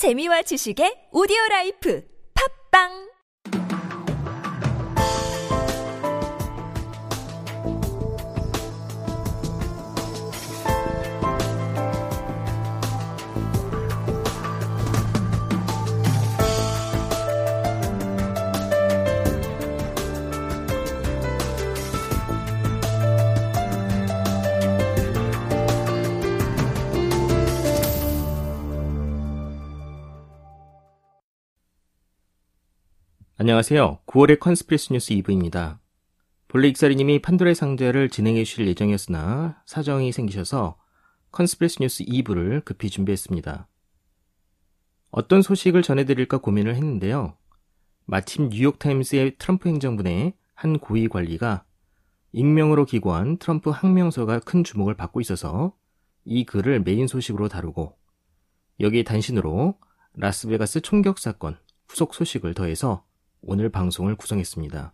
재미와 지식의 오디오 라이프. 팝빵 안녕하세요. 9월의 컨스피러스 뉴스 2부입니다. 본래 익사리님이 판도라의 상자를 진행해 주실 예정이었으나 사정이 생기셔서 컨스피러스 뉴스 2부를 급히 준비했습니다. 어떤 소식을 전해드릴까 고민을 했는데요. 마침 뉴욕타임스의 트럼프 행정부 내 한 고위 관리가 익명으로 기고한 트럼프 항명서가 큰 주목을 받고 있어서 이 글을 메인 소식으로 다루고 여기에 단신으로 라스베가스 총격 사건 후속 소식을 더해서 오늘 방송을 구성했습니다.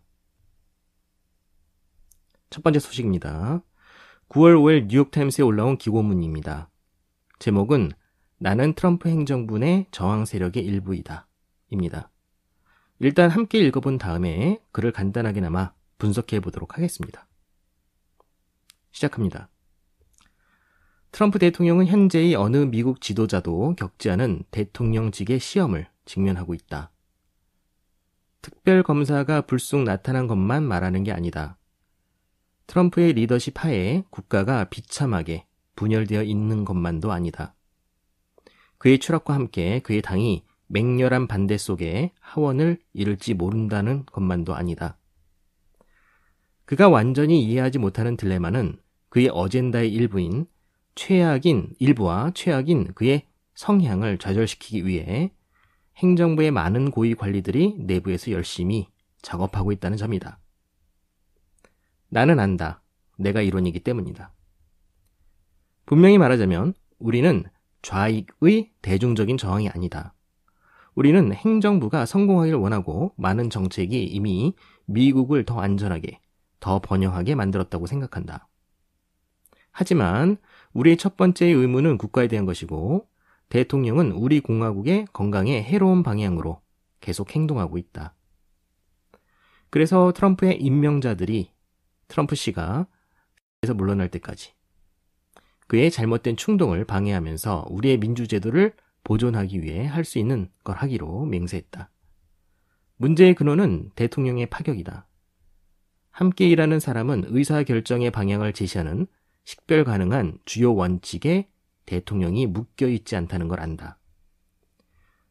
첫 번째 소식입니다. 9월 5일 뉴욕타임스에 올라온 기고문입니다. 제목은 나는 트럼프 행정부 내 저항 세력의 일부이다. 입니다. 일단 함께 읽어본 다음에 글을 간단하게나마 분석해 보도록 하겠습니다. 시작합니다. 트럼프 대통령은 현재의 어느 미국 지도자도 겪지 않은 대통령직의 시험을 직면하고 있다. 특별 검사가 불쑥 나타난 것만 말하는 게 아니다. 트럼프의 리더십 하에 국가가 비참하게 분열되어 있는 것만도 아니다. 그의 추락과 함께 그의 당이 맹렬한 반대 속에 하원을 이룰지 모른다는 것만도 아니다. 그가 완전히 이해하지 못하는 딜레마는 그의 어젠다의 일부인 최악인 일부와 최악인 그의 성향을 좌절시키기 위해 행정부의 많은 고위 관리들이 내부에서 열심히 작업하고 있다는 점이다. 나는 안다. 내가 이론이기 때문이다. 분명히 말하자면 우리는 좌익의 대중적인 저항이 아니다. 우리는 행정부가 성공하길 원하고 많은 정책이 이미 미국을 더 안전하게, 더 번영하게 만들었다고 생각한다. 하지만 우리의 첫 번째 의무는 국가에 대한 것이고 대통령은 우리 공화국의 건강에 해로운 방향으로 계속 행동하고 있다. 그래서 트럼프의 임명자들이 트럼프 씨가 에서 물러날 때까지 그의 잘못된 충동을 방해하면서 우리의 민주제도를 보존하기 위해 할 수 있는 걸 하기로 맹세했다. 문제의 근원은 대통령의 파격이다. 함께 일하는 사람은 의사 결정의 방향을 제시하는 식별 가능한 주요 원칙에 대통령이 묶여 있지 않다는 걸 안다.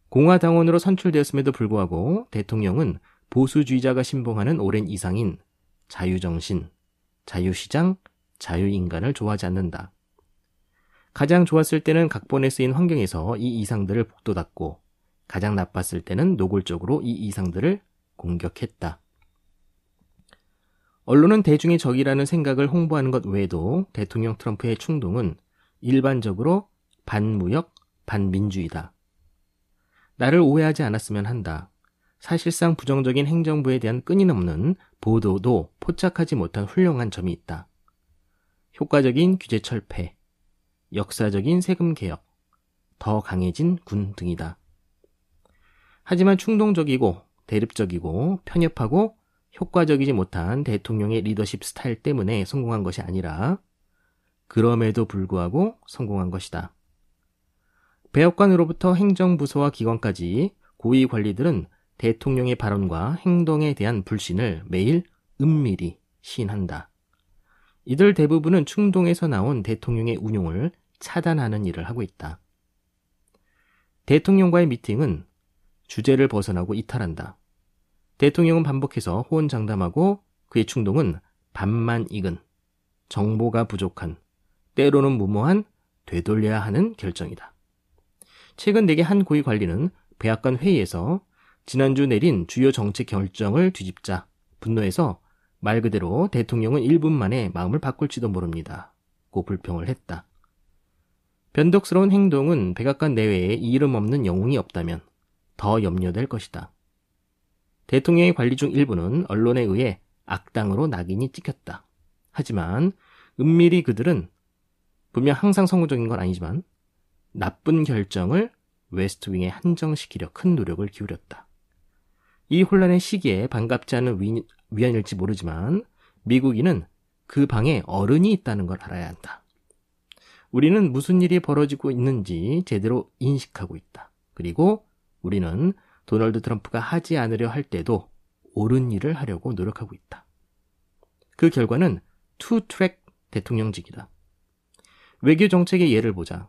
공화당원으로 선출되었음에도 불구하고 대통령은 보수주의자가 신봉하는 오랜 이상인 자유정신, 자유시장, 자유인간을 좋아하지 않는다. 가장 좋았을 때는 각본에 쓰인 환경에서 이 이상들을 북돋았고 가장 나빴을 때는 노골적으로 이 이상들을 공격했다. 언론은 대중의 적이라는 생각을 홍보하는 것 외에도 대통령 트럼프의 충동은 일반적으로 반무역, 반민주이다. 나를 오해하지 않았으면 한다. 사실상 부정적인 행정부에 대한 끊임없는 보도도 포착하지 못한 훌륭한 점이 있다. 효과적인 규제 철폐, 역사적인 세금 개혁, 더 강해진 군 등이다. 하지만 충동적이고 대립적이고 편협하고 효과적이지 못한 대통령의 리더십 스타일 때문에 성공한 것이 아니라 그럼에도 불구하고 성공한 것이다. 배역관으로부터 행정부서와 기관까지 고위 관리들은 대통령의 발언과 행동에 대한 불신을 매일 은밀히 시인한다. 이들 대부분은 충동에서 나온 대통령의 운용을 차단하는 일을 하고 있다. 대통령과의 미팅은 주제를 벗어나고 이탈한다. 대통령은 반복해서 호언장담하고 그의 충동은 반만 익은, 정보가 부족한, 때로는 무모한 되돌려야 하는 결정이다. 최근 내게 한 고위 관리는 백악관 회의에서 지난주 내린 주요 정책 결정을 뒤집자 분노해서 말 그대로 대통령은 1분 만에 마음을 바꿀지도 모릅니다. 고 불평을 했다. 변덕스러운 행동은 백악관 내외에 이름 없는 영웅이 없다면 더 염려될 것이다. 대통령의 관리 중 일부는 언론에 의해 악당으로 낙인이 찍혔다. 하지만 은밀히 그들은 분명 항상 성공적인 건 아니지만 나쁜 결정을 웨스트윙에 한정시키려 큰 노력을 기울였다. 이 혼란의 시기에 반갑지 않은 위, 위안일지 모르지만 미국인은 그 방에 어른이 있다는 걸 알아야 한다. 우리는 무슨 일이 벌어지고 있는지 제대로 인식하고 있다. 그리고 우리는 도널드 트럼프가 하지 않으려 할 때도 옳은 일을 하려고 노력하고 있다. 그 결과는 two track 대통령직이다. 외교 정책의 예를 보자.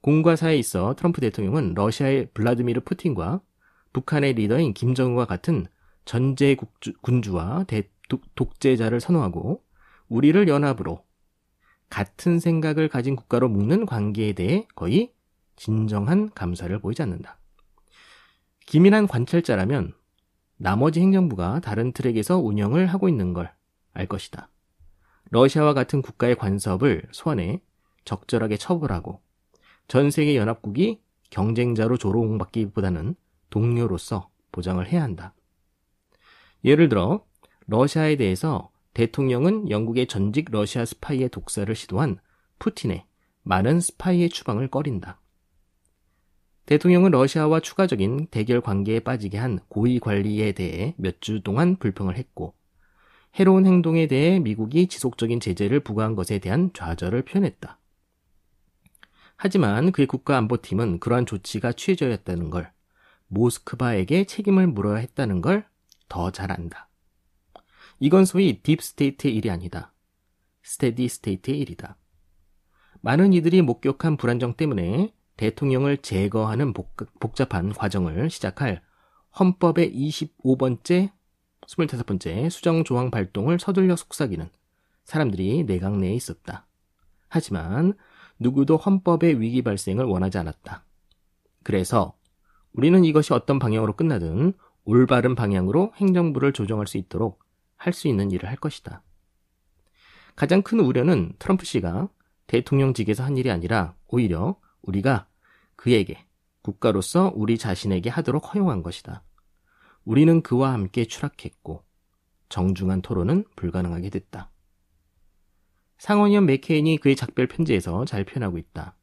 공과 사에 있어 트럼프 대통령은 러시아의 블라드미르 푸틴과 북한의 리더인 김정은과 같은 전제 군주와 대, 독재자를 선호하고 우리를 연합으로 같은 생각을 가진 국가로 묶는 관계에 대해 거의 진정한 감사를 보이지 않는다. 기민한 관찰자라면 나머지 행정부가 다른 트랙에서 운영을 하고 있는 걸 알 것이다. 러시아와 같은 국가의 관섭을 소환해 적절하게 처벌하고 전 세계 연합국이 경쟁자로 조롱받기보다는 동료로서 보장을 해야 한다. 예를 들어 러시아에 대해서 대통령은 영국의 전직 러시아 스파이의 독사를 시도한 푸틴의 많은 스파이의 추방을 꺼린다. 대통령은 러시아와 추가적인 대결 관계에 빠지게 한 고위 관리에 대해 몇 주 동안 불평을 했고, 해로운 행동에 대해 미국이 지속적인 제재를 부과한 것에 대한 좌절을 표현했다. 하지만 그의 국가안보팀은 그러한 조치가 취해져야 했다는 걸, 모스크바에게 책임을 물어야 했다는 걸 더 잘 안다. 이건 소위 deep state의 일이 아니다. steady state의 일이다. 많은 이들이 목격한 불안정 때문에 대통령을 제거하는 복 잡한 과정을 시작할 헌법의 25번째, 25번째 수정 조항 발동을 서둘러 속삭이는 사람들이 내각 내에 있었다. 하지만 누구도 헌법의 위기 발생을 원하지 않았다. 그래서 우리는 이것이 어떤 방향으로 끝나든 올바른 방향으로 행정부를 조정할 수 있도록 할 수 있는 일을 할 것이다. 가장 큰 우려는 트럼프 씨가 대통령직에서 한 일이 아니라 오히려 우리가 그에게 국가로서 우리 자신에게 하도록 허용한 것이다. 우리는 그와 함께 추락했고 정중한 토론은 불가능하게 됐다. 상원의원 맥케인이 그의 작별 편지에서 잘 표현하고 있다.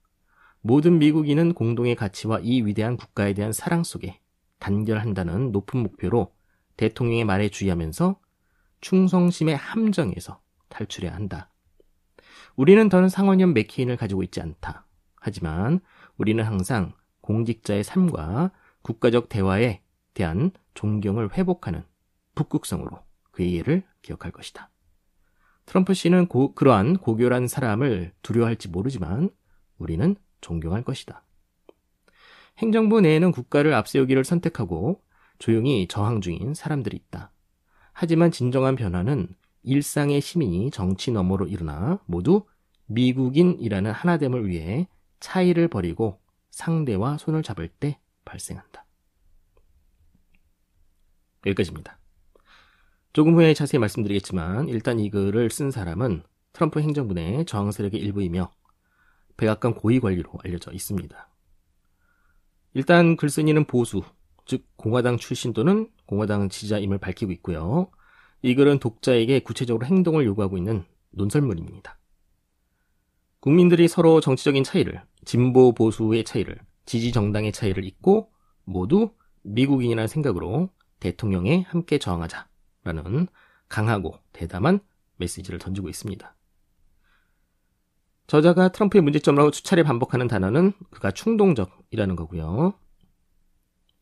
모든 미국인은 공동의 가치와 이 위대한 국가에 대한 사랑 속에 단결한다는 높은 목표로 대통령의 말에 주의하면서 충성심의 함정에서 탈출해야 한다. 우리는 더는 상원의원 맥케인을 가지고 있지 않다. 하지만 우리는 항상 공직자의 삶과 국가적 대화에 대한 존경을 회복하는 북극성으로 그의 예를 기억할 것이다. 트럼프 씨는 고, 그러한 고결한 사람을 두려워할지 모르지만 우리는 존경할 것이다. 행정부 내에는 국가를 앞세우기를 선택하고 조용히 저항 중인 사람들이 있다. 하지만 진정한 변화는 일상의 시민이 정치 너머로 일어나 모두 미국인이라는 하나됨을 위해 차이를 버리고 상대와 손을 잡을 때 발생한다. 여기까지입니다. 조금 후에 자세히 말씀드리겠지만 일단 이 글을 쓴 사람은 트럼프 행정부 내 저항 세력의 일부이며 백악관 고위 관리로 알려져 있습니다. 일단 글쓴이는 보수, 즉 공화당 출신 또는 공화당 지지자임을 밝히고 있고요. 이 글은 독자에게 구체적으로 행동을 요구하고 있는 논설문입니다. 국민들이 서로 정치적인 차이를, 진보 보수의 차이를, 지지 정당의 차이를 잊고 모두 미국인이라는 생각으로 대통령에 함께 저항하자 라는 강하고 대담한 메시지를 던지고 있습니다. 저자가 트럼프의 문제점으로 수차례 반복하는 단어는 그가 충동적이라는 거고요.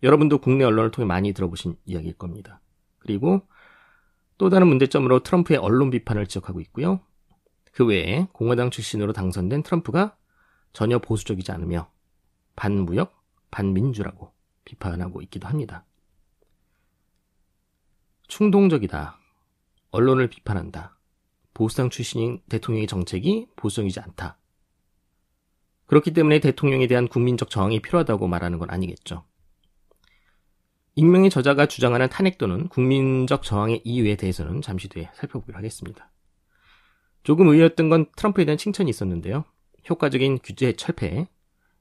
여러분도 국내 언론을 통해 많이 들어보신 이야기일 겁니다. 그리고 또 다른 문제점으로 트럼프의 언론 비판을 지적하고 있고요. 그 외에 공화당 출신으로 당선된 트럼프가 전혀 보수적이지 않으며 반무역, 반민주라고 비판하고 있기도 합니다. 충동적이다. 언론을 비판한다. 보수당 출신인 대통령의 정책이 보수적이지 않다. 그렇기 때문에 대통령에 대한 국민적 저항이 필요하다고 말하는 건 아니겠죠. 익명의 저자가 주장하는 탄핵 또는 국민적 저항의 이유에 대해서는 잠시 뒤에 살펴보기로 하겠습니다. 조금 의외였던 건 트럼프에 대한 칭찬이 있었는데요. 효과적인 규제 철폐,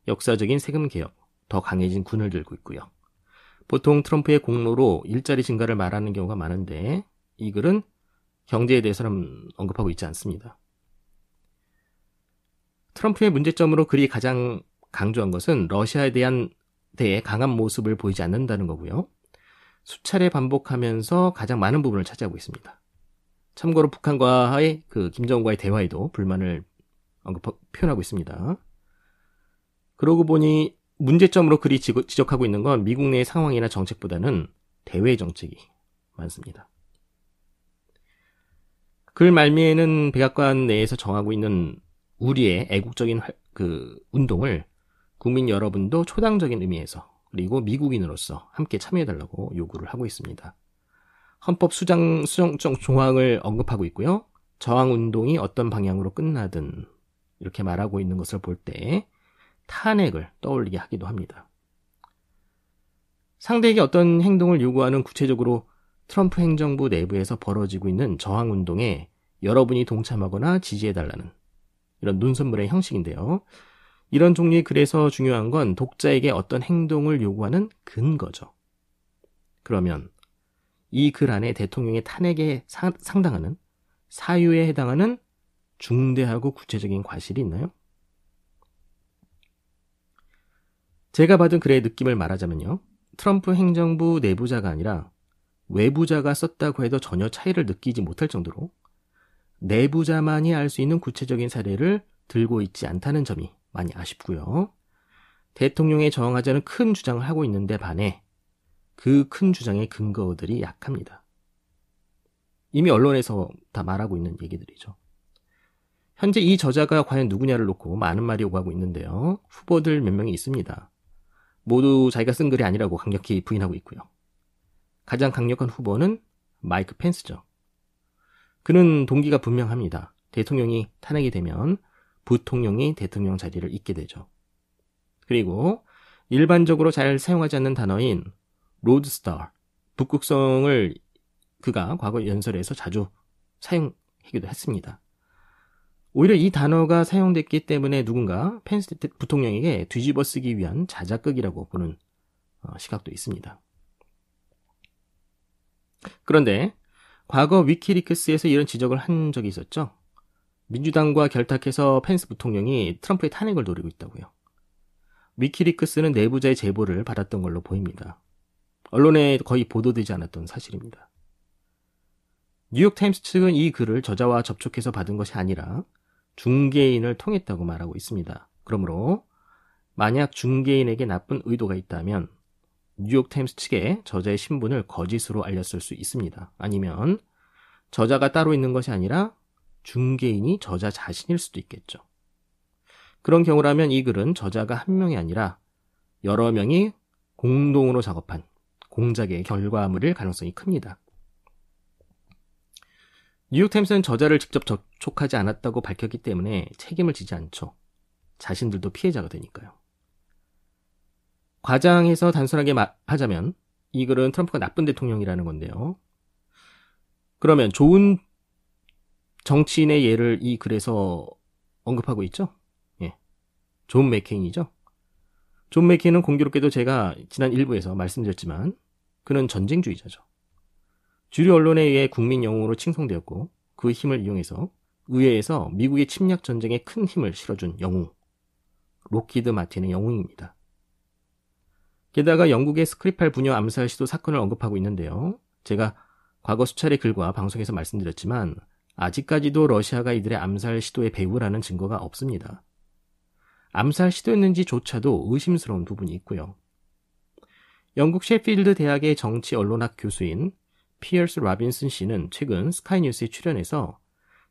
역사적인 세금 개혁, 더 강해진 군을 들고 있고요. 보통 트럼프의 공로로 일자리 증가를 말하는 경우가 많은데 이 글은 경제에 대해서는 언급하고 있지 않습니다. 트럼프의 문제점으로 글이 가장 강조한 것은 러시아에 대한 대해 강한 모습을 보이지 않는다는 거고요. 수차례 반복하면서 가장 많은 부분을 차지하고 있습니다. 참고로 북한과의 그 김정은과의 대화에도 불만을 언급 표현하고 있습니다. 그러고 보니 문제점으로 그리 지적하고 있는 건 미국 내의 상황이나 정책보다는 대외 정책이 많습니다. 글 말미에는 백악관 내에서 정하고 있는 우리의 애국적인 그 운동을 국민 여러분도 초당적인 의미에서 그리고 미국인으로서 함께 참여해달라고 요구를 하고 있습니다. 헌법 수장 수정정 조항을 언급하고 있고요. 저항 운동이 어떤 방향으로 끝나든 이렇게 말하고 있는 것을 볼 때 탄핵을 떠올리게 하기도 합니다. 상대에게 어떤 행동을 요구하는 구체적으로 트럼프 행정부 내부에서 벌어지고 있는 저항 운동에 여러분이 동참하거나 지지해달라는 이런 눈선물의 형식인데요. 이런 종류의 글에서 중요한 건 독자에게 어떤 행동을 요구하는 근거죠. 그러면 이 글 안에 대통령의 탄핵에 상당하는 사유에 해당하는 중대하고 구체적인 과실이 있나요? 제가 받은 글의 느낌을 말하자면요. 트럼프 행정부 내부자가 아니라 외부자가 썼다고 해도 전혀 차이를 느끼지 못할 정도로 내부자만이 알 수 있는 구체적인 사례를 들고 있지 않다는 점이 많이 아쉽고요. 대통령에 저항하자는 큰 주장을 하고 있는데 반해 그 큰 주장의 근거들이 약합니다. 이미 언론에서 다 말하고 있는 얘기들이죠. 현재 이 저자가 과연 누구냐를 놓고 많은 말이 오가고 있는데요. 후보들 몇 명이 있습니다. 모두 자기가 쓴 글이 아니라고 강력히 부인하고 있고요. 가장 강력한 후보는 마이크 펜스죠. 그는 동기가 분명합니다. 대통령이 탄핵이 되면 부통령이 대통령 자리를 잇게 되죠. 그리고 일반적으로 잘 사용하지 않는 단어인 lodestar, 북극성을 그가 과거 연설에서 자주 사용하기도 했습니다. 오히려 이 단어가 사용됐기 때문에 누군가 펜스 부통령에게 뒤집어 씌우기 위한 자작극이라고 보는 어, 시각도 있습니다. 그런데 과거 위키리크스에서 이런 지적을 한 적이 있었죠. 민주당과 결탁해서 펜스 부통령이 트럼프의 탄핵을 노리고 있다고요. 위키리크스는 내부자의 제보를 받았던 걸로 보입니다. 언론에 거의 보도되지 않았던 사실입니다. 뉴욕타임스 측은 이 글을 저자와 접촉해서 받은 것이 아니라 중개인을 통했다고 말하고 있습니다. 그러므로 만약 중개인에게 나쁜 의도가 있다면 뉴욕타임스 측에 저자의 신분을 거짓으로 알렸을 수 있습니다. 아니면 저자가 따로 있는 것이 아니라 중개인이 저자 자신일 수도 있겠죠. 그런 경우라면 이 글은 저자가 한 명이 아니라 여러 명이 공동으로 작업한 공작의 결과물일 가능성이 큽니다. 뉴욕타임스는 저자를 직접 접촉하지 않았다고 밝혔기 때문에 책임을 지지 않죠. 자신들도 피해자가 되니까요. 과장해서 단순하게 하자면 이 글은 트럼프가 나쁜 대통령이라는 건데요. 그러면 좋은 정치인의 예를 이 글에서 언급하고 있죠? 예. 존 맥케인이죠? 존 맥케인은 공교롭게도 제가 지난 일부에서 말씀드렸지만 그는 전쟁주의자죠. 주류 언론에 의해 국민 영웅으로 칭송되었고 그 힘을 이용해서 의회에서 미국의 침략 전쟁에 큰 힘을 실어준 영웅 록히드 마틴의 영웅입니다. 게다가 영국의 스크리팔 부녀 암살 시도 사건을 언급하고 있는데요. 제가 과거 수차례 글과 방송에서 말씀드렸지만 아직까지도 러시아가 이들의 암살 시도의 배후라는 증거가 없습니다. 암살 시도였는지조차도 의심스러운 부분이 있고요. 영국 셰필드 대학의 정치 언론학 교수인 피어스 로빈슨 씨는 최근 스카이뉴스에 출연해서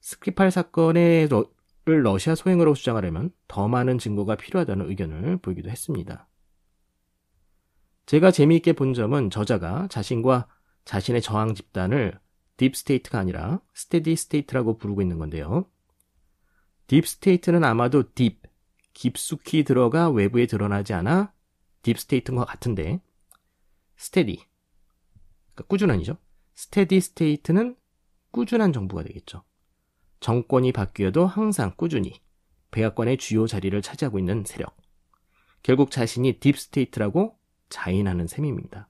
스크리팔 사건의 러, 를 러시아 소행으로 주장하려면 더 많은 증거가 필요하다는 의견을 보이기도 했습니다. 제가 재미있게 본 점은 저자가 자신과 자신의 저항 집단을 deep state가 아니라 steady state라고 부르고 있는 건데요. deep state는 아마도 deep, 깊숙이 들어가 외부에 드러나지 않아 deep state인 것 같은데 steady, 그러니까 꾸준한이죠. steady state는 꾸준한 정부가 되겠죠. 정권이 바뀌어도 항상 꾸준히 백악관의 주요 자리를 차지하고 있는 세력. 결국 자신이 deep state라고 자인하는 셈입니다.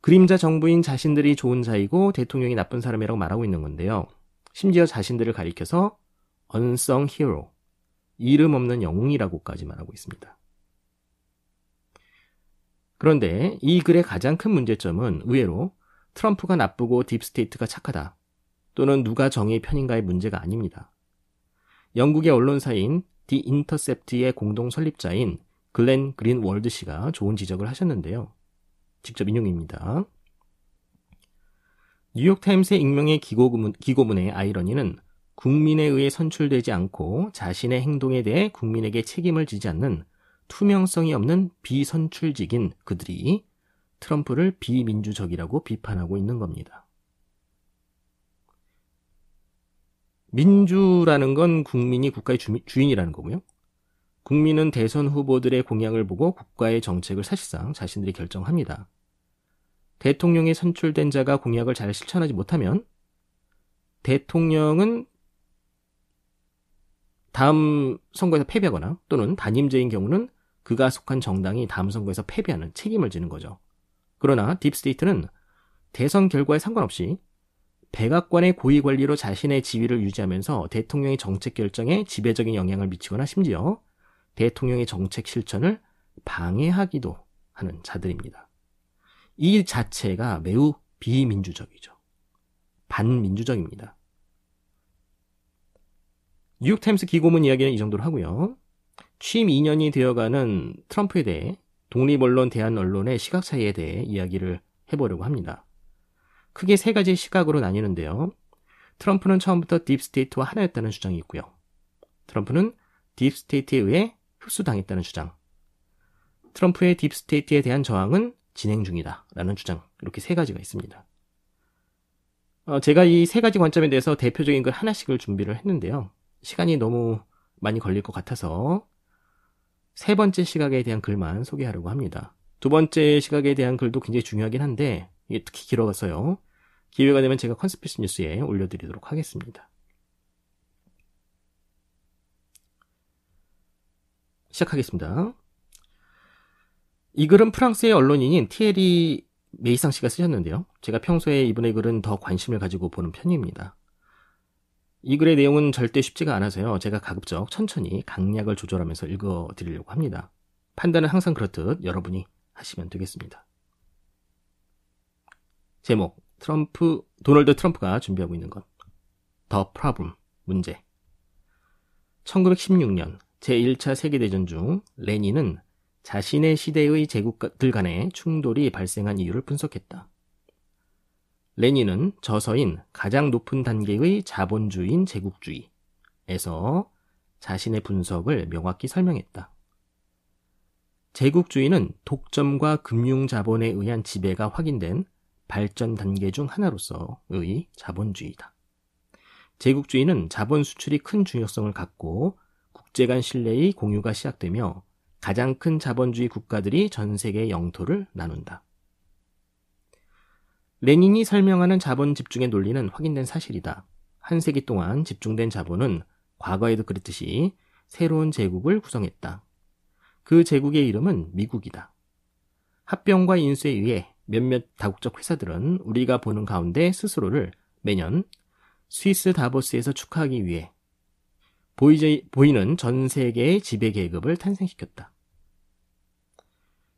그림자 정부인 자신들이 좋은 자이고 대통령이 나쁜 사람이라고 말하고 있는 건데요. 심지어 자신들을 가리켜서 unsung hero, 이름 없는 영웅이라고까지 말하고 있습니다. 그런데 이 글의 가장 큰 문제점은 의외로 트럼프가 나쁘고 deep state가 착하다 또는 누가 정의의 편인가의 문제가 아닙니다. 영국의 언론사인 디 인터셉트의 공동 설립자인 글렌 그린월드 씨가 좋은 지적을 하셨는데요. 직접 인용입니다. 뉴욕타임스의 익명의 기고문, 기고문의 아이러니는 국민에 의해 선출되지 않고 자신의 행동에 대해 국민에게 책임을 지지 않는 투명성이 없는 비선출직인 그들이 트럼프를 비민주적이라고 비판하고 있는 겁니다. 민주라는 건 국민이 국가의 주, 주인이라는 거고요. 국민은 대선 후보들의 공약을 보고 국가의 정책을 사실상 자신들이 결정합니다. 대통령이 선출된 자가 공약을 잘 실천하지 못하면 대통령은 다음 선거에서 패배하거나 또는 단임제인 경우는 그가 속한 정당이 다음 선거에서 패배하는 책임을 지는 거죠. 그러나 deep state는 대선 결과에 상관없이 백악관의 고위 관리로 자신의 지위를 유지하면서 대통령의 정책 결정에 지배적인 영향을 미치거나 심지어 대통령의 정책 실천을 방해하기도 하는 자들입니다. 이 자체가 매우 비민주적이죠. 반민주적입니다. 뉴욕타임스 기고문 이야기는 이 정도로 하고요. 취임 2년이 되어가는 트럼프에 대해 독립언론 대한 언론의 시각 차이에 대해 이야기를 해보려고 합니다. 크게 세 가지 시각으로 나뉘는데요. 트럼프는 처음부터 deep state와 하나였다는 주장이 있고요. 트럼프는 deep state에 의해 흡수당했다는 주장. 트럼프의 deep state에 대한 저항은 진행 중이다. 라는 주장. 이렇게 세 가지가 있습니다. 어, 제가 이 세 가지 관점에 대해서 대표적인 걸 하나씩을 준비를 했는데요. 시간이 너무 많이 걸릴 것 같아서 세 번째 시각에 대한 글만 소개하려고 합니다. 두 번째 시각에 대한 글도 굉장히 중요하긴 한데 이게 특히 길어서요. 기회가 되면 제가 컨스피시 뉴스에 올려드리도록 하겠습니다. 시작하겠습니다. 이 글은 프랑스의 언론인인 티에리 메이상 씨가 쓰셨는데요. 제가 평소에 이분의 글은 더 관심을 가지고 보는 편입니다. 이 글의 내용은 절대 쉽지가 않아서요. 제가 가급적 천천히 강약을 조절하면서 읽어 드리려고 합니다. 판단은 항상 그렇듯 여러분이 하시면 되겠습니다. 제목, 트럼프, 도널드 트럼프가 준비하고 있는 것. the problem, 문제. 1916년 제1차 세계대전 중 레닌은 자신의 시대의 제국들 간의 충돌이 발생한 이유를 분석했다. 레닌은 저서인 가장 높은 단계의 자본주의인 제국주의에서 자신의 분석을 명확히 설명했다. 제국주의는 독점과 금융자본에 의한 지배가 확인된 발전 단계 중 하나로서의 자본주의다. 제국주의는 자본 수출이 큰 중요성을 갖고 국제 간 신뢰의 공유가 시작되며 가장 큰 자본주의 국가들이 전 세계의 영토를 나눈다. 레닌이 설명하는 자본 집중의 논리는 확인된 사실이다. 한 세기 동안 집중된 자본은 과거에도 그랬듯이 새로운 제국을 구성했다. 그 제국의 이름은 미국이다. 합병과 인수에 의해 몇몇 다국적 회사들은 우리가 보는 가운데 스스로를 매년 스위스 다보스에서 축하하기 위해 보이는 전 세계의 지배 계급을 탄생시켰다.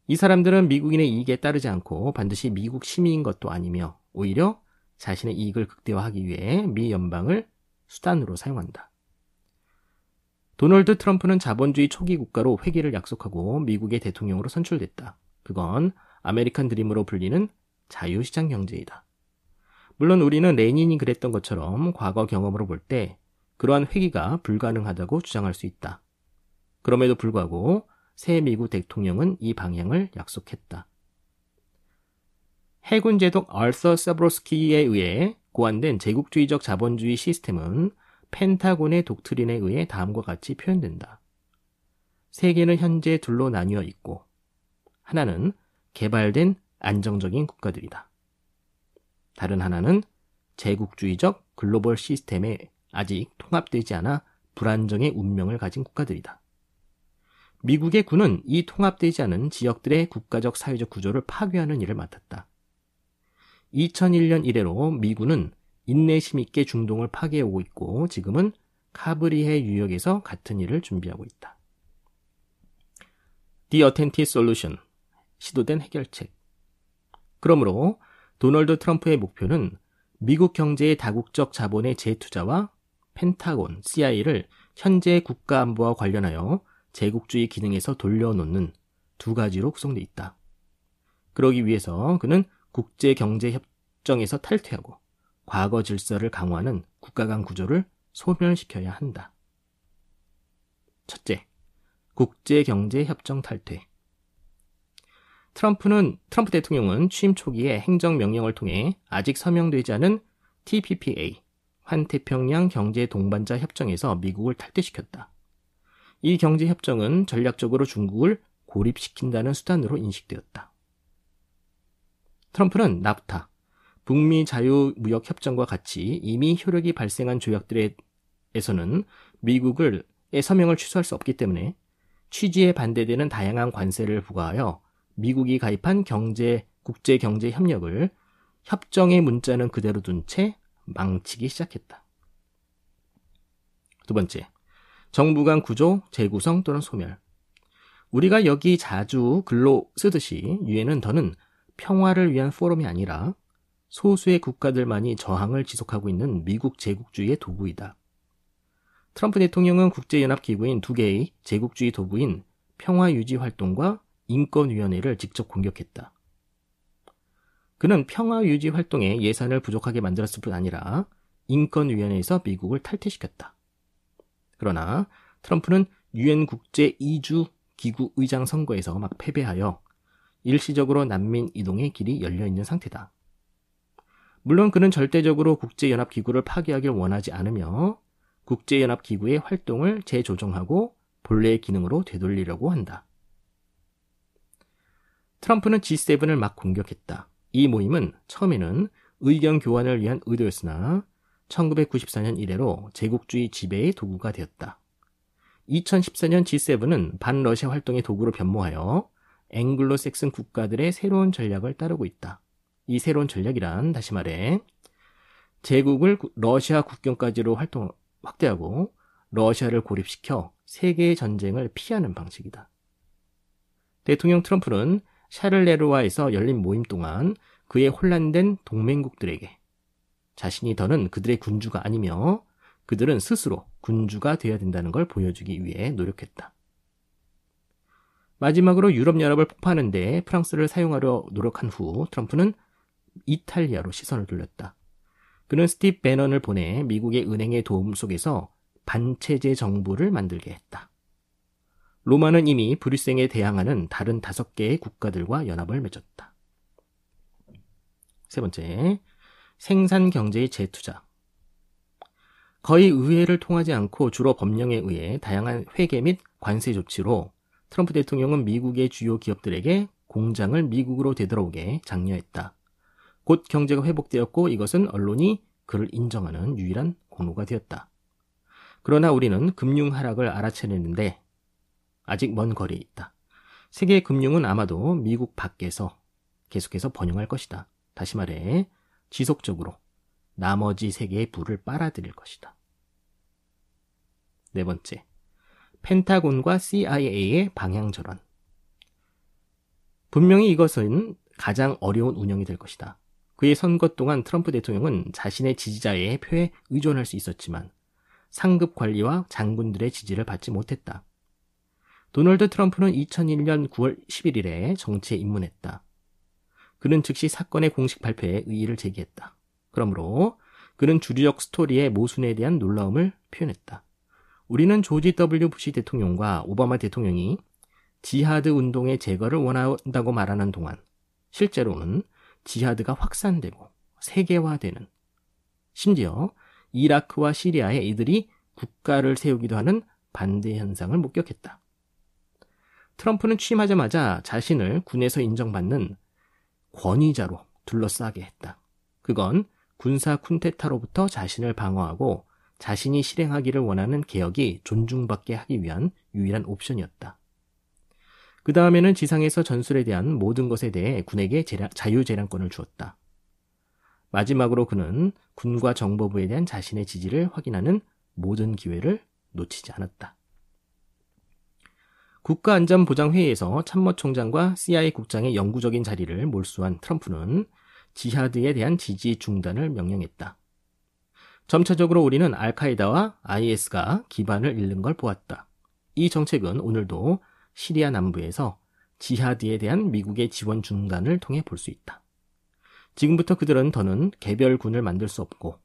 이 사람들은 미국인의 이익에 따르지 않고 반드시 미국 시민인 것도 아니며 오히려 자신의 이익을 극대화하기 위해 미 연방을 수단으로 사용한다. 도널드 트럼프는 자본주의 초기 국가로 회귀를 약속하고 미국의 대통령으로 선출됐다. 그건 아메리칸 드림으로 불리는 자유시장 경제이다. 물론 우리는 레닌이 그랬던 것처럼 과거 경험으로 볼 때 그러한 회귀가 불가능하다고 주장할 수 있다. 그럼에도 불구하고 새 미국 대통령은 이 방향을 약속했다. 해군 제독 아서 세브로스키에 의해 고안된 제국주의적 자본주의 시스템은 펜타곤의 독트린에 의해 다음과 같이 표현된다. 세계는 현재 둘로 나뉘어 있고 하나는 개발된 안정적인 국가들이다. 다른 하나는 제국주의적 글로벌 시스템에 아직 통합되지 않아 불안정의 운명을 가진 국가들이다. 미국의 군은 이 통합되지 않은 지역들의 국가적 사회적 구조를 파괴하는 일을 맡았다. 2001년 이래로 미군은 인내심 있게 중동을 파괴해오고 있고 지금은 카브리해 유역에서 같은 일을 준비하고 있다. The Authentic Solution 시도된 해결책. 그러므로 도널드 트럼프의 목표는 미국 경제의 다국적 자본의 재투자와 펜타곤, CIA를 현재 국가 안보와 관련하여 제국주의 기능에서 돌려놓는 두 가지로 구성되어 있다. 그러기 위해서 그는 국제경제협정에서 탈퇴하고 과거 질서를 강화하는 국가 간 구조를 소멸시켜야 한다. 첫째, 국제경제협정 탈퇴. 트럼프는 트럼프 대통령은 취임 초기에 행정 명령을 통해 아직 서명되지 않은 TPPA 환태평양 경제 동반자 협정에서 미국을 탈퇴시켰다. 이 경제 협정은 전략적으로 중국을 고립시킨다는 수단으로 인식되었다. 트럼프는 나프타, 북미 자유무역협정과 같이 이미 효력이 발생한 조약들에서는 미국을 서명을 취소할 수 없기 때문에 취지에 반대되는 다양한 관세를 부과하여 미국이 가입한 경제 국제 경제 협력을 협정의 문자는 그대로 둔 채 망치기 시작했다. 두 번째, 정부 간 구조 재구성 또는 소멸. 우리가 여기 자주 글로 쓰듯이 유엔은 더는 평화를 위한 포럼이 아니라 소수의 국가들만이 저항을 지속하고 있는 미국 제국주의의 도구이다. 트럼프 대통령은 국제연합기구인 두 개의 제국주의 도구인 평화유지활동과 인권위원회를 직접 공격했다. 그는 평화유지 활동에 예산을 부족하게 만들었을 뿐 아니라 인권위원회에서 미국을 탈퇴시켰다. 그러나 트럼프는 유엔 국제 이주 기구 의장 선거에서 막 패배하여 일시적으로 난민 이동의 길이 열려 있는 상태다. 물론 그는 절대적으로 국제연합기구를 파괴하길 원하지 않으며 국제연합기구의 활동을 재조정하고 본래의 기능으로 되돌리려고 한다. 트럼프는 G7을 막 공격했다. 이 모임은 처음에는 의견 교환을 위한 의도였으나 1994년 이래로 제국주의 지배의 도구가 되었다. 2014년 G7은 반러시아 활동의 도구로 변모하여 앵글로색슨 국가들의 새로운 전략을 따르고 있다. 이 새로운 전략이란 다시 말해 제국을 러시아 국경까지로 활동 확대하고 러시아를 고립시켜 세계의 전쟁을 피하는 방식이다. 대통령 트럼프는 샤를레르와에서 열린 모임 동안 그의 혼란된 동맹국들에게 자신이 더는 그들의 군주가 아니며 그들은 스스로 군주가 되어야 된다는 걸 보여주기 위해 노력했다. 마지막으로 유럽 연합을 폭파하는데 프랑스를 사용하려 노력한 후 트럼프는 이탈리아로 시선을 돌렸다. 그는 스티브 베넌을 보내 미국의 은행의 도움 속에서 반체제 정부를 만들게 했다. 로마는 이미 브뤼셀에 대항하는 다른 다섯 개의 국가들과 연합을 맺었다. 세 번째, 생산 경제의 재투자. 거의 의회를 통하지 않고 주로 법령에 의해 다양한 회계 및 관세 조치로 트럼프 대통령은 미국의 주요 기업들에게 공장을 미국으로 되돌아오게 장려했다. 곧 경제가 회복되었고 이것은 언론이 그를 인정하는 유일한 공로가 되었다. 그러나 우리는 금융 하락을 알아채내는데 아직 먼 거리에 있다. 세계 금융은 아마도 미국 밖에서 계속해서 번영할 것이다. 다시 말해 지속적으로 나머지 세계의 불을 빨아들일 것이다. 네 번째, 펜타곤과 CIA의 방향 전환. 분명히 이것은 가장 어려운 운영이 될 것이다. 그의 선거 동안 트럼프 대통령은 자신의 지지자의 표에 의존할 수 있었지만 상급 관리와 장군들의 지지를 받지 못했다. 도널드 트럼프는 2001년 9월 11일에 정치에 입문했다. 그는 즉시 사건의 공식 발표에 의의를 제기했다. 그러므로 그는 주류적 스토리의 모순에 대한 놀라움을 표현했다. 우리는 조지 W. 부시 대통령과 오바마 대통령이 지하드 운동의 제거를 원한다고 말하는 동안 실제로는 지하드가 확산되고 세계화되는 심지어 이라크와 시리아에 이들이 국가를 세우기도 하는 반대 현상을 목격했다. 트럼프는 취임하자마자 자신을 군에서 인정받는 권위자로 둘러싸게 했다. 그건 군사 쿤테타로부터 자신을 방어하고 자신이 실행하기를 원하는 개혁이 존중받게 하기 위한 유일한 옵션이었다. 그 다음에는 지상에서 전술에 대한 모든 것에 대해 군에게 자유재량권을 주었다. 마지막으로 그는 군과 정보부에 대한 자신의 지지를 확인하는 모든 기회를 놓치지 않았다. 국가안전보장회의에서 참모총장과 CIA 국장의 영구적인 자리를 몰수한 트럼프는 지하드에 대한 지지 중단을 명령했다. 점차적으로 우리는 알카에다와 IS가 기반을 잃는 걸 보았다. 이 정책은 오늘도 시리아 남부에서 지하드에 대한 미국의 지원 중단을 통해 볼 수 있다. 지금부터 그들은 더는 개별군을 만들 수 없고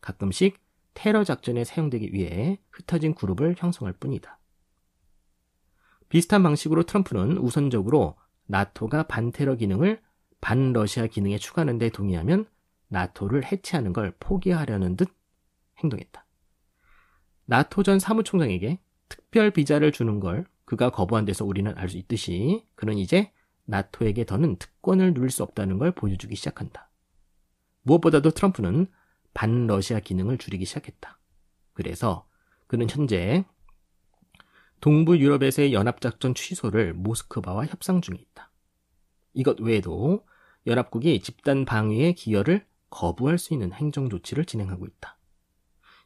가끔씩 테러 작전에 사용되기 위해 흩어진 그룹을 형성할 뿐이다. 비슷한 방식으로 트럼프는 우선적으로 나토가 반테러 기능을 반러시아 기능에 추가하는 데 동의하면 나토를 해체하는 걸 포기하려는 듯 행동했다. 나토 전 사무총장에게 특별 비자를 주는 걸 그가 거부한 데서 우리는 알 수 있듯이 그는 이제 나토에게 더는 특권을 누릴 수 없다는 걸 보여주기 시작한다. 무엇보다도 트럼프는 반러시아 기능을 줄이기 시작했다. 그래서 그는 현재 동부 유럽에서의 연합작전 취소를 모스크바와 협상 중에 있다. 이것 외에도 연합국이 집단 방위의 기여를 거부할 수 있는 행정 조치를 진행하고 있다.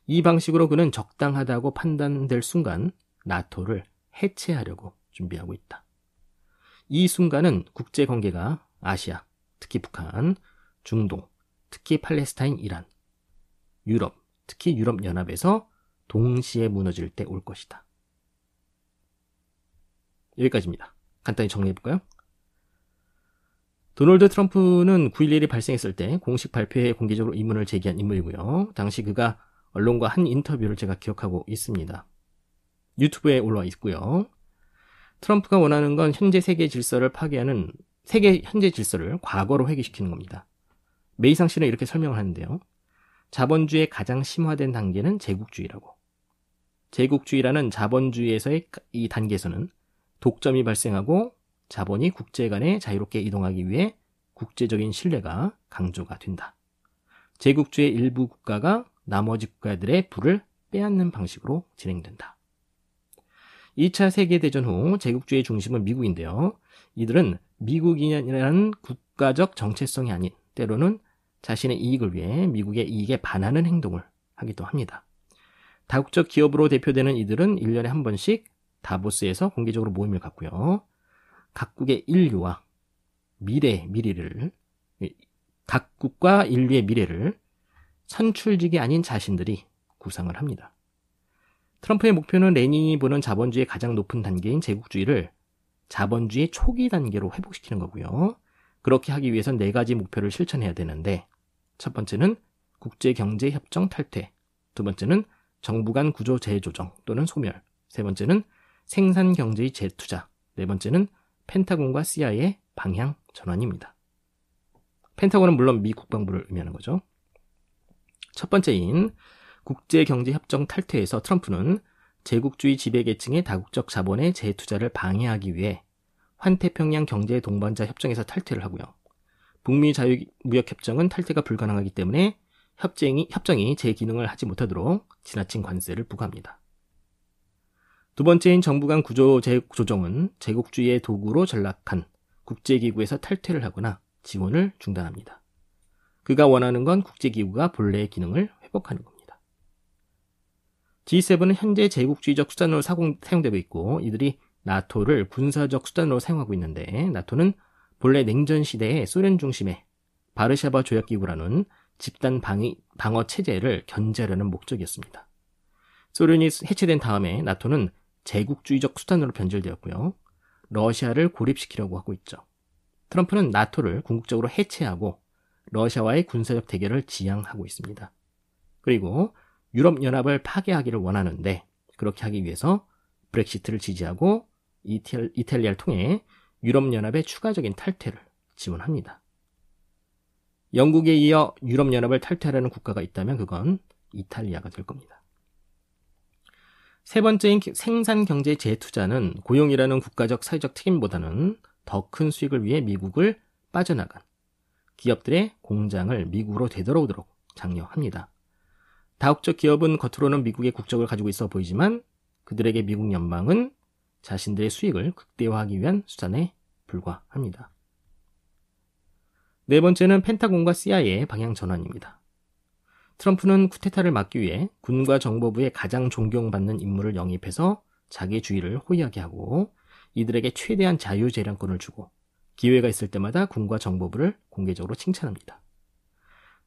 이 방식으로 그는 적당하다고 판단될 순간 나토를 해체하려고 준비하고 있다. 이 순간은 국제 관계가 아시아, 특히 북한, 중동, 특히 팔레스타인, 이란, 유럽, 특히 유럽 연합에서 동시에 무너질 때 올 것이다. 여기까지입니다. 간단히 정리해볼까요? 도널드 트럼프는 9.11이 발생했을 때 공식 발표에 공개적으로 의문을 제기한 인물이고요. 당시 그가 언론과 한 인터뷰를 제가 기억하고 있습니다. 유튜브에 올라와 있고요. 트럼프가 원하는 건 현재 세계 질서를 파괴하는 세계 현재 질서를 과거로 회귀시키는 겁니다. 메이상 씨는 이렇게 설명을 하는데요. 자본주의의 가장 심화된 단계는 제국주의라고. 제국주의라는 자본주의에서의 이 단계에서는 독점이 발생하고 자본이 국제 간에 자유롭게 이동하기 위해 국제적인 신뢰가 강조가 된다. 제국주의 일부 국가가 나머지 국가들의 부를 빼앗는 방식으로 진행된다. 2차 세계대전 후 제국주의 중심은 미국인데요. 이들은 미국인이라는 국가적 정체성이 아닌 때로는 자신의 이익을 위해 미국의 이익에 반하는 행동을 하기도 합니다. 다국적 기업으로 대표되는 이들은 1년에 한 번씩 다보스에서 공개적으로 모임을 갖고요. 각국의 인류와 미래, 미래를, 각국과 인류의 미래를 선출직이 아닌 자신들이 구상을 합니다. 트럼프의 목표는 레닌이 보는 자본주의의 가장 높은 단계인 제국주의를 자본주의 초기 단계로 회복시키는 거고요. 그렇게 하기 위해선 네 가지 목표를 실천해야 되는데, 첫 번째는 국제경제협정 탈퇴, 두 번째는 정부 간 구조 재조정 또는 소멸, 세 번째는 생산 경제의 재투자, 네 번째는 펜타곤과 CIA의 방향 전환입니다. 펜타곤은 물론 미 국방부를 의미하는 거죠. 첫 번째인 국제경제협정 탈퇴에서 트럼프는 제국주의 지배계층의 다국적 자본의 재투자를 방해하기 위해 환태평양 경제 동반자 협정에서 탈퇴를 하고요. 북미 자유무역협정은 탈퇴가 불가능하기 때문에 협정이, 협정이 제 기능을 하지 못하도록 지나친 관세를 부과합니다. 두 번째인 정부 간 구조 조정은 제국주의의 도구로 전락한 국제기구에서 탈퇴를 하거나 지원을 중단합니다. 그가 원하는 건 국제기구가 본래의 기능을 회복하는 겁니다. G7은 현재 제국주의적 수단으로 사용되고 있고 이들이 나토를 군사적 수단으로 사용하고 있는데 나토는 본래 냉전 시대의 소련 중심의 바르샤바 조약기구라는 집단 방위, 방어 체제를 견제하려는 목적이었습니다. 소련이 해체된 다음에 나토는 제국주의적 수단으로 변질되었고요. 러시아를 고립시키려고 하고 있죠. 트럼프는 나토를 궁극적으로 해체하고 러시아와의 군사적 대결을 지향하고 있습니다. 그리고 유럽연합을 파괴하기를 원하는데 그렇게 하기 위해서 브렉시트를 지지하고 이탈리아를 통해 유럽연합의 추가적인 탈퇴를 지원합니다. 영국에 이어 유럽연합을 탈퇴하려는 국가가 있다면 그건 이탈리아가 될 겁니다. 세 번째인 생산 경제 재투자는 고용이라는 국가적 사회적 책임보다는 더 큰 수익을 위해 미국을 빠져나간 기업들의 공장을 미국으로 되돌아오도록 장려합니다. 다국적 기업은 겉으로는 미국의 국적을 가지고 있어 보이지만 그들에게 미국 연방은 자신들의 수익을 극대화하기 위한 수단에 불과합니다. 네 번째는 펜타곤과 CIA의 방향 전환입니다. 트럼프는 쿠데타를 막기 위해 군과 정보부의 가장 존경받는 인물을 영입해서 자기 주의를 호위하게 하고 이들에게 최대한 자유 재량권을 주고 기회가 있을 때마다 군과 정보부를 공개적으로 칭찬합니다.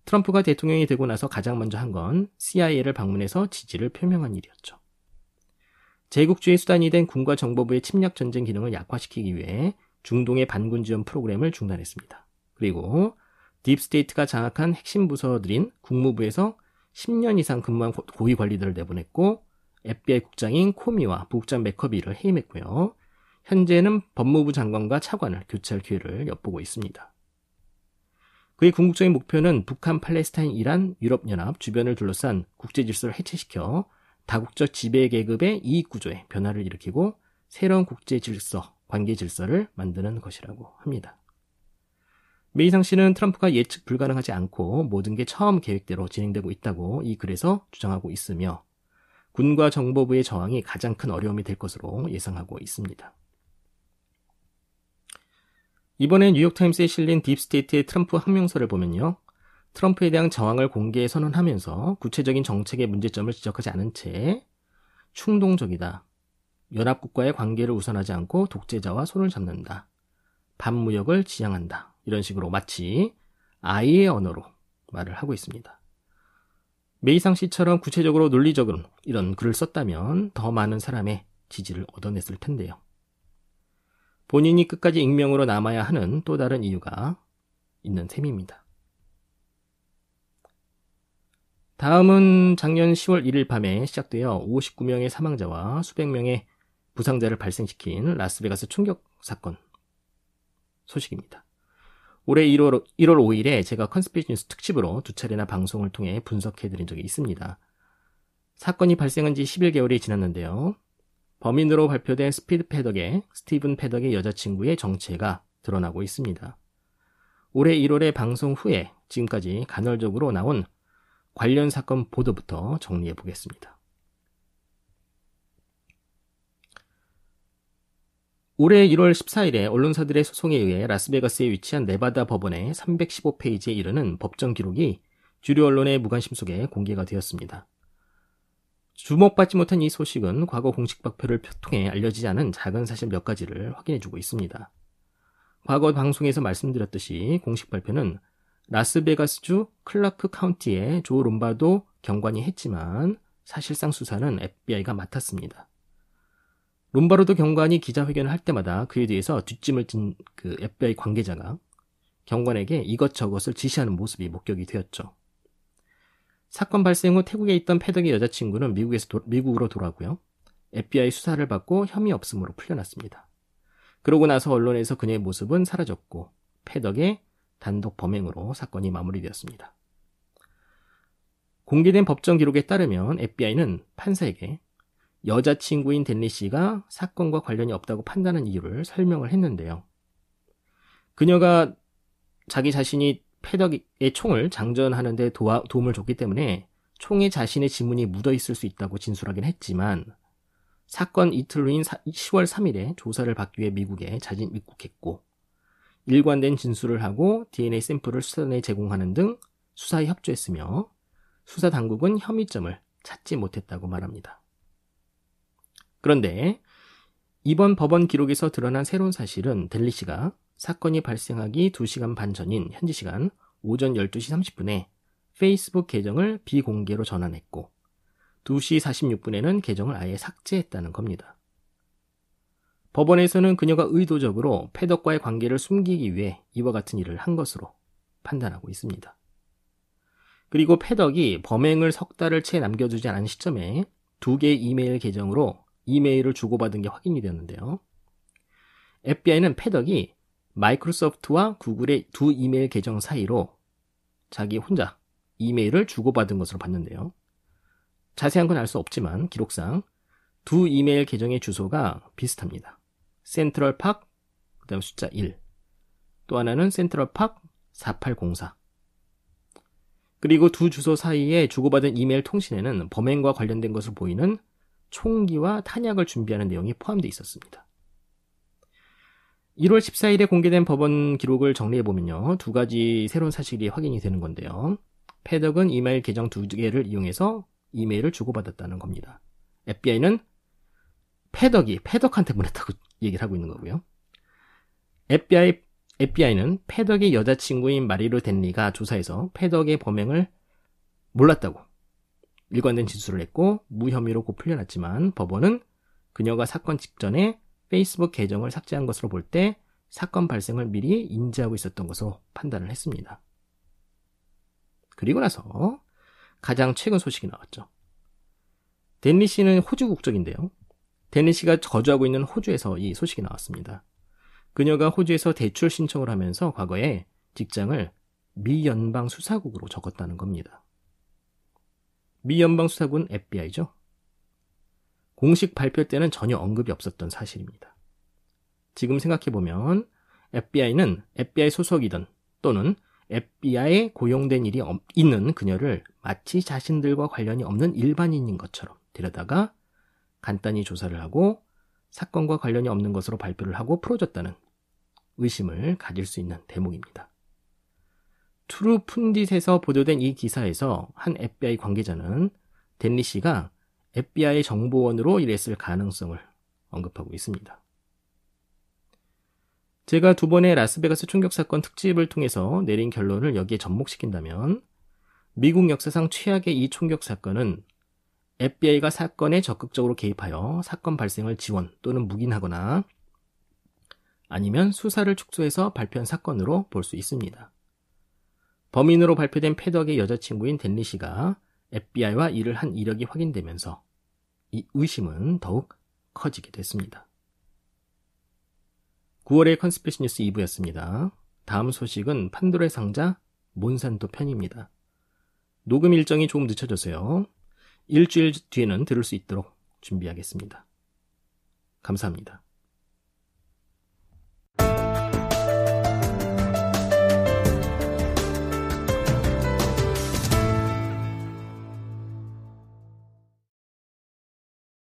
트럼프가 대통령이 되고 나서 가장 먼저 한 건 CIA를 방문해서 지지를 표명한 일이었죠. 제국주의 수단이 된 군과 정보부의 침략 전쟁 기능을 약화시키기 위해 중동의 반군 지원 프로그램을 중단했습니다. 그리고 deep state가 장악한 핵심 부서들인 국무부에서 10년 이상 근무한 고위 관리들을 내보냈고 FBI 국장인 코미와 부국장 맥커비를 해임했고요. 현재는 법무부 장관과 차관을 교체할 기회를 엿보고 있습니다. 그의 궁극적인 목표는 북한, 팔레스타인, 이란, 유럽연합 주변을 둘러싼 국제 질서를 해체시켜 다국적 지배 계급의 이익 구조에 변화를 일으키고 새로운 국제 질서, 관계 질서를 만드는 것이라고 합니다. 메이상 씨는 트럼프가 예측 불가능하지 않고 모든 게 처음 계획대로 진행되고 있다고 이 글에서 주장하고 있으며 군과 정보부의 저항이 가장 큰 어려움이 될 것으로 예상하고 있습니다. 이번에 뉴욕타임스에 실린 deep state의 트럼프 항명서를 보면요. 트럼프에 대한 저항을 공개 선언하면서 구체적인 정책의 문제점을 지적하지 않은 채 충동적이다. 연합국과의 관계를 우선하지 않고 독재자와 손을 잡는다. 반무역을 지향한다. 이런 식으로 마치 아이의 언어로 말을 하고 있습니다. 메이상 씨처럼 구체적으로 논리적으로 이런 글을 썼다면 더 많은 사람의 지지를 얻어냈을 텐데요. 본인이 끝까지 익명으로 남아야 하는 또 다른 이유가 있는 셈입니다. 다음은 작년 10월 1일 밤에 시작되어 59명의 사망자와 수백 명의 부상자를 발생시킨 라스베가스 총격 사건 소식입니다. 올해 1월, 1월 5일에 제가 컨스피시 뉴스 특집으로 두 차례나 방송을 통해 분석해드린 적이 있습니다. 사건이 발생한 지 11개월이 지났는데요. 범인으로 발표된 스피드 패덕의 스티븐 패덕의 여자친구의 정체가 드러나고 있습니다. 올해 1월에 방송 후에 지금까지 간헐적으로 나온 관련 사건 보도부터 정리해 보겠습니다. 올해 1월 14일에 언론사들의 소송에 의해 라스베가스에 위치한 네바다 법원의 315페이지에 이르는 법정 기록이 주류 언론의 무관심 속에 공개가 되었습니다. 주목받지 못한 이 소식은 과거 공식 발표를 통해 알려지지 않은 작은 사실 몇 가지를 확인해주고 있습니다. 과거 방송에서 말씀드렸듯이 공식 발표는 라스베가스주 클라크 카운티의 조 롬바도 경관이 했지만 사실상 수사는 FBI가 맡았습니다. 롬바르도 경관이 기자회견을 할 때마다 그에 대해서 뒷짐을 진 그 FBI 관계자가 경관에게 이것저것을 지시하는 모습이 목격이 되었죠. 사건 발생 후 태국에 있던 패덕의 여자친구는 미국에서 도, 미국으로 돌아오고요. FBI 수사를 받고 혐의 없음으로 풀려났습니다. 그러고 나서 언론에서 그녀의 모습은 사라졌고 패덕의 단독 범행으로 사건이 마무리되었습니다. 공개된 법정 기록에 따르면 FBI는 판사에게 여자친구인 댄리 씨가 사건과 관련이 없다고 판단한 이유를 설명을 했는데요. 그녀가 자기 자신이 패덕의 총을 장전하는데 도와, 도움을 줬기 때문에 총에 자신의 지문이 묻어 있을 수 있다고 진술하긴 했지만 사건 이틀 후인 10월 3일에 조사를 받기 위해 미국에 자진 입국했고 일관된 진술을 하고 DNA 샘플을 수사단에 제공하는 등 수사에 협조했으며 수사 당국은 혐의점을 찾지 못했다고 말합니다. 그런데 이번 법원 기록에서 드러난 새로운 사실은 델리 씨가 사건이 발생하기 2시간 반 전인 현지 시간 오전 12시 30분에 페이스북 계정을 비공개로 전환했고 2시 46분에는 계정을 아예 삭제했다는 겁니다. 법원에서는 그녀가 의도적으로 패덕과의 관계를 숨기기 위해 이와 같은 일을 한 것으로 판단하고 있습니다. 그리고 패덕이 범행을 석 달을 채 남겨두지 않은 시점에 두 개의 이메일 계정으로 이메일을 주고받은 게 확인이 되었는데요. FBI는 패덕이 마이크로소프트와 구글의 두 이메일 계정 사이로 자기 혼자 이메일을 주고받은 것으로 봤는데요. 자세한 건 알 수 없지만 기록상 두 이메일 계정의 주소가 비슷합니다. 센트럴 팍, 그 다음 숫자 1. 또 하나는 센트럴 팍 4804. 그리고 두 주소 사이에 주고받은 이메일 통신에는 범행과 관련된 것으로 보이는 총기와 탄약을 준비하는 내용이 포함되어 있었습니다. 1월 14일에 공개된 법원 기록을 정리해보면요. 두 가지 새로운 사실이 확인이 되는 건데요. 패덕은 이메일 계정 두 개를 이용해서 이메일을 주고받았다는 겁니다. FBI는 패덕이 패덕한테 보냈다고 얘기를 하고 있는 거고요. FBI, FBI는 패덕의 여자친구인 마리로 댄리가 조사해서 패덕의 범행을 몰랐다고 일관된 진술을 했고 무혐의로 고 풀려났지만 법원은 그녀가 사건 직전에 페이스북 계정을 삭제한 것으로 볼 때 사건 발생을 미리 인지하고 있었던 것으로 판단을 했습니다. 그리고 나서 가장 최근 소식이 나왔죠. 댄리 씨는 호주 국적인데요. 댄리 씨가 거주하고 있는 호주에서 이 소식이 나왔습니다. 그녀가 호주에서 대출 신청을 하면서 과거에 직장을 미 연방 수사국으로 적었다는 겁니다. 미 연방 수사국은 FBI죠. 공식 발표 때는 전혀 언급이 없었던 사실입니다. 지금 생각해보면 FBI는 FBI 소속이든 또는 FBI에 고용된 일이 있는 그녀를 마치 자신들과 관련이 없는 일반인인 것처럼 데려다가 간단히 조사를 하고 사건과 관련이 없는 것으로 발표를 하고 풀어줬다는 의심을 가질 수 있는 대목입니다. 트루 펀딧에서 보도된 이 기사에서 한 FBI 관계자는 댄리 씨가 FBI 정보원으로 일했을 가능성을 언급하고 있습니다. 제가 두 번의 라스베가스 총격 사건 특집을 통해서 내린 결론을 여기에 접목시킨다면 미국 역사상 최악의 이 총격 사건은 FBI가 사건에 적극적으로 개입하여 사건 발생을 지원 또는 묵인하거나 아니면 수사를 축소해서 발표한 사건으로 볼 수 있습니다. 범인으로 발표된 패덕의 여자친구인 댄리 씨가 FBI와 일을 한 이력이 확인되면서 이 의심은 더욱 커지게 됐습니다. 9월의 컨스피시 뉴스 2부였습니다. 다음 소식은 판도라의 상자 몬산토 편입니다. 녹음 일정이 조금 늦춰져서요. 일주일 뒤에는 들을 수 있도록 준비하겠습니다. 감사합니다.